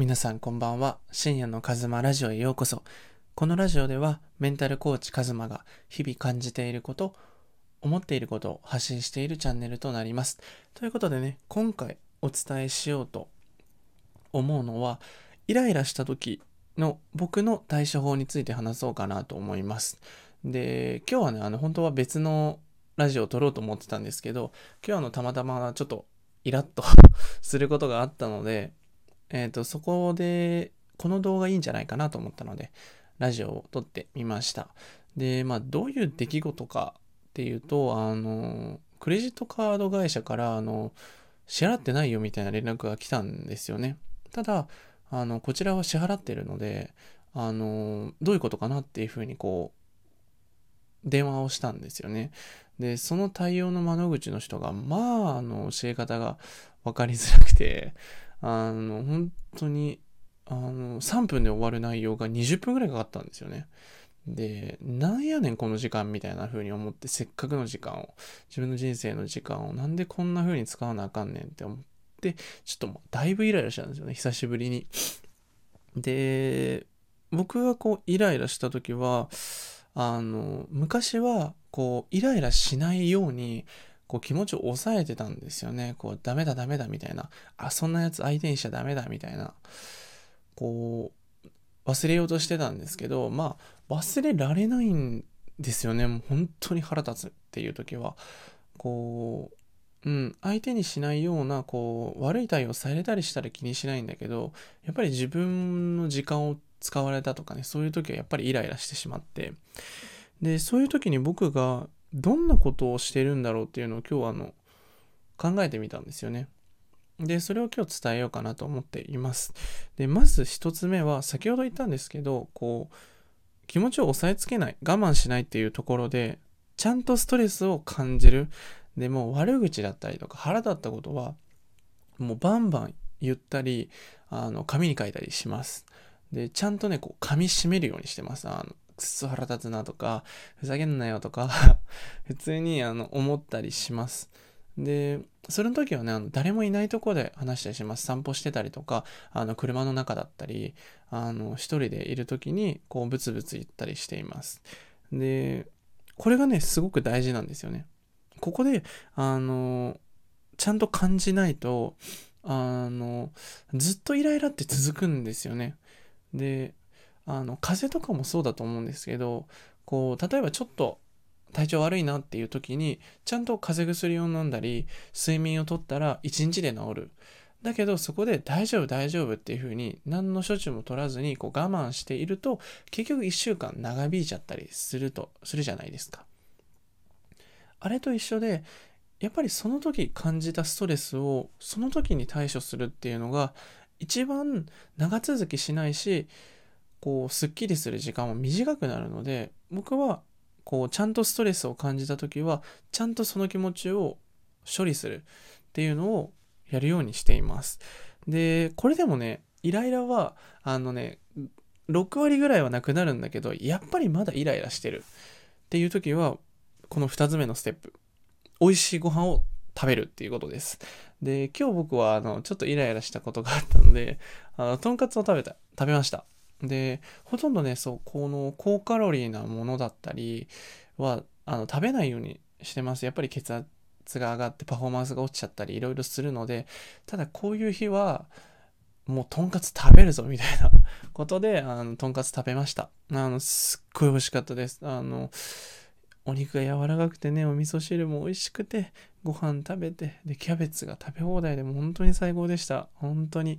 皆さんこんばんは。深夜のカズマラジオへようこそ。このラジオではメンタルコーチカズマが日々感じていること、思っていることを発信しているチャンネルとなります。ということでね、今回お伝えしようと思うのは、イライラした時の僕の対処法について話そうかなと思います。で、今日はね、あの本当は別のラジオを撮ろうと思ってたんですけど、今日あのたまたまちょっとイラッと することがあったので、えっ、ー、と、そこで、この動画いいんじゃないかなと思ったので、ラジオを撮ってみました。で、まあ、どういう出来事かっていうと、あの、クレジットカード会社から、あの、支払ってないよみたいな連絡が来たんですよね。ただ、あの、こちらは支払ってるので、あの、どういうことかなっていうふうにこう、電話をしたんですよね。で、その対応の窓口の人が、まあ、あの、教え方が分かりづらくて、あの、本当に、あの、3分で終わる内容が20分ぐらいかかったんですよね。で、なんやねんこの時間みたいな風に思って、せっかくの時間を、自分の人生の時間をなんでこんな風に使わなあかんねんって思って、ちょっともうだいぶイライラしたんですよね、久しぶりに。で、僕がこうイライラした時は、あの、昔はこうイライラしないように、こう気持ちを抑えてたんですよね。こう、ダメだダメだみたいな。あ、そんなやつ相手にしちゃダメだみたいな。こう、忘れようとしてたんですけど、まあ、忘れられないんですよね。もう本当に腹立つっていう時は。こう、うん、相手にしないような、こう、悪い対応されたりしたら気にしないんだけど、やっぱり自分の時間を使われたとかね、そういう時はやっぱりイライラしてしまって。で、そういう時に僕がどんなことをしてるんだろうっていうのを今日あの考えてみたんですよね。で、それを今日伝えようかなと思っています。で、まず一つ目は、先ほど言ったんですけど、こう、気持ちを抑えつけない、我慢しないっていうところで、ちゃんとストレスを感じる。でも悪口だったりとか腹立ったことは、もうバンバン言ったり、あの、紙に書いたりします。で、ちゃんとね、こう、噛み締めるようにしてます。あの、くそ腹立つなとか、ふざけんなよとか 普通にあの思ったりします。で、その時はね、あの誰もいないとこで話したりします。散歩してたりとか、あの車の中だったり、あの一人でいる時にこうブツブツ言ったりしています。で、これがね、すごく大事なんですよね。ここで、あの、ちゃんと感じないと、あの、ずっとイライラって続くんですよね。で、あの風邪とかもそうだと思うんですけどこう例えばちょっと体調悪いなっていう時にちゃんと風邪薬を飲んだり睡眠をとったら1日で治る。だけどそこで大丈夫大丈夫っていう風に何の処置も取らずにこう我慢していると結局1週間長引いちゃったりするとするじゃないですか。あれと一緒でやっぱりその時感じたストレスをその時に対処するっていうのが一番長続きしないしこうすっきりする時間も短くなるので僕はこうちゃんとストレスを感じた時はちゃんとその気持ちを処理するっていうのをやるようにしています。でこれでもねイライラはあのね6割ぐらいはなくなるんだけどやっぱりまだイライラしてるっていう時はこの2つ目のステップ美味しいご飯を食べるっていうことです。で今日僕はあのちょっとイライラしたことがあったのであのとんかつを食べた食べました。で、ほとんどね、そう、この高カロリーなものだったりは、あの、食べないようにしてます。やっぱり血圧が上がってパフォーマンスが落ちちゃったり、いろいろするので、ただこういう日は、もうとんかつ食べるぞみたいな ことで、あの、とんかつ食べました。あの、すっごい美味しかったです。あの、お肉が柔らかくてね、お味噌汁も美味しくて、ご飯食べて、で、キャベツが食べ放題でも本当に最高でした。本当に。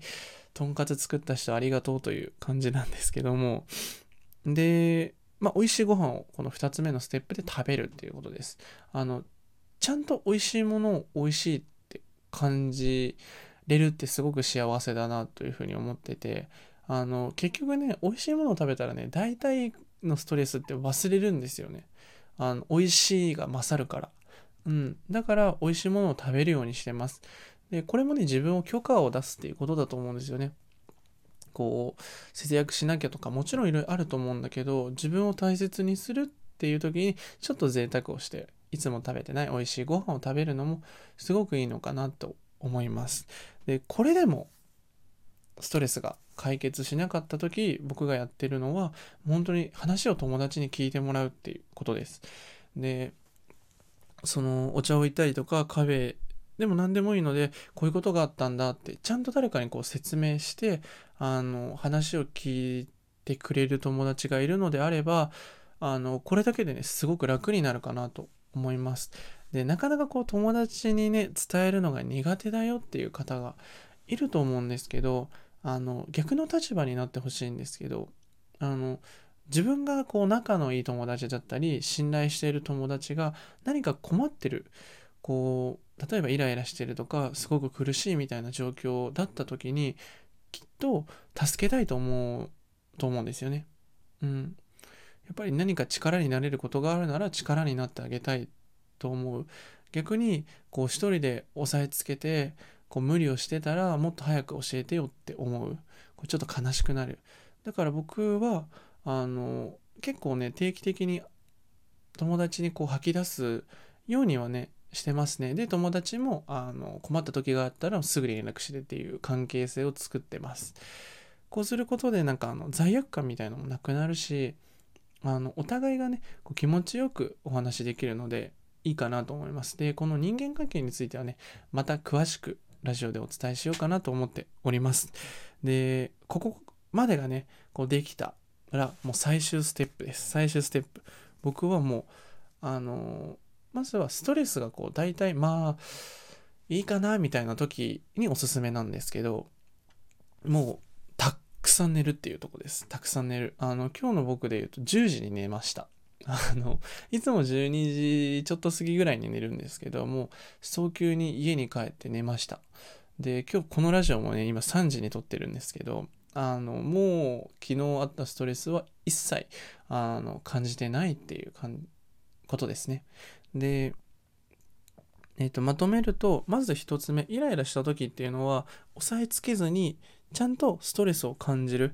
とんかつ作った人ありがとうという感じなんですけども、で、まあ、美味しいご飯をこの2つ目のステップで食べるっていうことです。あの、ちゃんと美味しいものを美味しいって感じれるってすごく幸せだなというふうに思ってて、あの、結局ね、美味しいものを食べたらね、大体のストレスって忘れるんですよね。あの、美味しいが勝るから。うん。だから、美味しいものを食べるようにしてます。で、これもね、自分を許可を出すっていうことだと思うんですよね。こう、節約しなきゃとか、もちろんいろいろあると思うんだけど、自分を大切にするっていう時に、ちょっと贅沢をして、いつも食べてない美味しいご飯を食べるのも、すごくいいのかなと思います。で、これでも、ストレスが解決しなかった時僕がやってるのは本当に話を友達に聞いてもらうっていうことです。でそのお茶を置いたりとかカフェでも何でもいいのでこういうことがあったんだってちゃんと誰かにこう説明してあの話を聞いてくれる友達がいるのであればあのこれだけでねすごく楽になるかなと思います。でなかなかこう友達にね伝えるのが苦手だよっていう方がいると思うんですけどあの逆の立場になってほしいんですけどあの自分がこう仲のいい友達だったり信頼している友達が何か困ってるこう例えばイライラしてるとかすごく苦しいみたいな状況だった時にきっと助けたいと思うと思うんですよね。うん。やっぱり何か力になれることがあるなら力になってあげたいと思う。逆にこう一人で押さえつけてこう無理をしてたらもっと早く教えてよって思う。これちょっと悲しくなる。だから僕はあの結構ね定期的に友達にこう吐き出すようにはねしてますね。で友達もあの困った時があったらすぐ連絡してっていう関係性を作ってます。こうすることでなんかあの罪悪感みたいのもなくなるしあのお互いがねこう気持ちよくお話できるのでいいかなと思います。でこの人間関係についてはねまた詳しくラジオでお伝えしようかなと思っております。でここまでがねこうできたらもう最終ステップです。最終ステップ。僕はもうあのまずはストレスがこう大体まあいいかなみたいな時におすすめなんですけどもうたくさん寝るっていうとこです。たくさん寝る。あの今日の僕で言うと10時に寝ました。あの、いつも12時ちょっと過ぎぐらいに寝るんですけども、早急に家に帰って寝ました。で、今日このラジオもね、今3時に撮ってるんですけど、あの、もう昨日あったストレスは一切、あの、感じてないっていうかんことですね。で、えっ、ー、と、まとめると、まず一つ目、イライラした時っていうのは、押さえつけずに、ちゃんとストレスを感じる。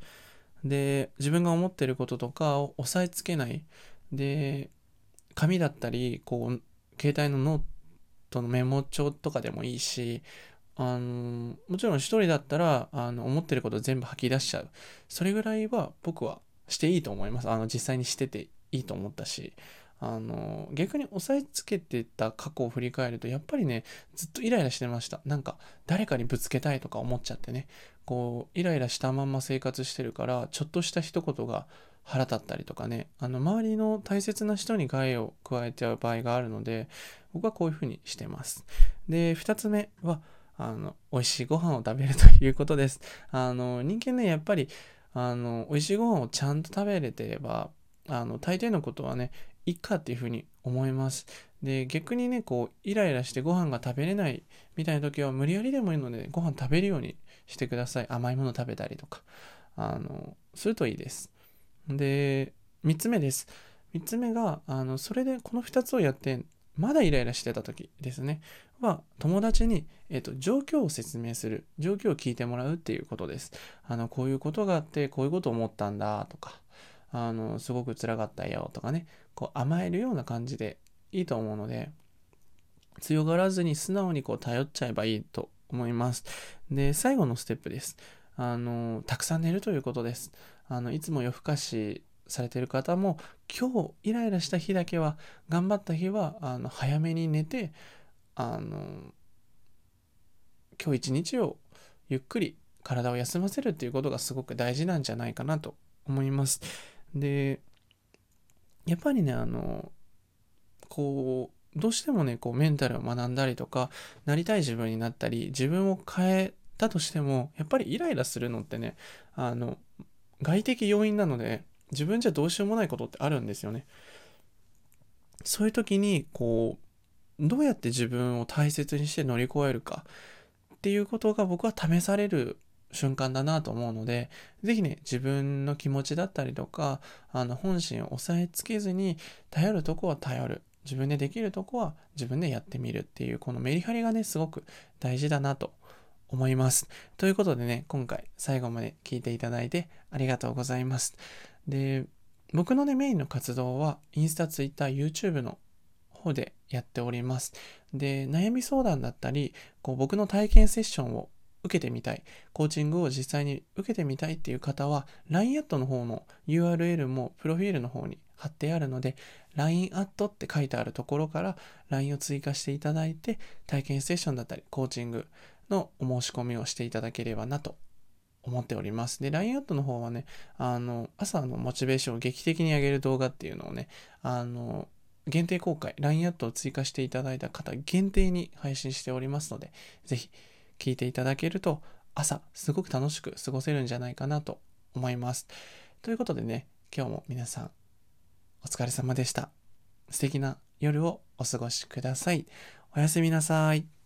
で、自分が思ってることとかを押さえつけない。で、紙だったり、こう、携帯のノートのメモ帳とかでもいいし、あの、もちろん一人だったら、あの、思ってること全部吐き出しちゃう。それぐらいは僕はしていいと思います。あの、実際にしてていいと思ったし、あの、逆に押さえつけてた過去を振り返ると、やっぱりね、ずっとイライラしてました。なんか、誰かにぶつけたいとか思っちゃってね、こう、イライラしたまんま生活してるから、ちょっとした一言が腹立ったりとかね、あの、周りの大切な人に害を加えちゃう場合があるので、僕はこういうふうにしてます。で、二つ目は、あの、美味しいご飯を食べるということです。あの、人間ね、やっぱり、あの、美味しいご飯をちゃんと食べれてれば、あの、大抵のことはね、いっかっていうふうに思います。で、逆にね、こう、イライラしてご飯が食べれないみたいな時は、無理やりでもいいので、ご飯食べるようにしてください。甘いもの食べたりとか、あの、するといいです。で、3つ目です。3つ目が、あの、それでこの2つをやって、まだイライラしてた時ですね。は、友達に、えっ、と、状況を説明する。状況を聞いてもらうっていうことです。あの、こういうことがあって、こういうこと思ったんだとか、あの、すごく辛かったよとかね、こう甘えるような感じでいいと思うので、強がらずに素直にこう頼っちゃえばいいと思います。で、最後のステップです。あの、たくさん寝るということです。あの、いつも夜更かしされてる方も、今日イライラした日だけは、頑張った日は、あの、早めに寝て、あの、今日一日をゆっくり体を休ませるっていうことがすごく大事なんじゃないかなと思います。で、やっぱりね、あの、こう、どうしてもね、こう、メンタルを学んだりとか、なりたい自分になったり、自分を変えたとしても、やっぱりイライラするのってね、あの、外的要因なので、自分じゃどうしようもないことってあるんですよね。そういう時に、こう、どうやって自分を大切にして乗り越えるかっていうことが僕は試される瞬間だなと思うので、ぜひね、自分の気持ちだったりとか、あの、本心を押さえつけずに、頼るとこは頼る。自分でできるとこは自分でやってみるっていう、このメリハリがね、すごく大事だなと思います。ということでね、今回最後まで聞いていただいてありがとうございます。で、僕のね、メインの活動は、インスタ、ツイッター、YouTube の方でやっております。で、悩み相談だったり、こう僕の体験セッションを受けてみたい、コーチングを実際に受けてみたいっていう方は、LINE アットの方の URL もプロフィールの方に貼ってあるので、LINE アットって書いてあるところから LINE を追加していただいて、体験ステーションだったり、コーチングのお申し込みをしていただければなと思っております。で、LINE アットの方はね、あの、朝のモチベーションを劇的に上げる動画っていうのをね、あの、限定公開、LINE アットを追加していただいた方限定に配信しておりますので、ぜひ聞いていただけると朝すごく楽しく過ごせるんじゃないかなと思います。ということでね、今日も皆さんお疲れ様でした。素敵な夜をお過ごしください。おやすみなさい。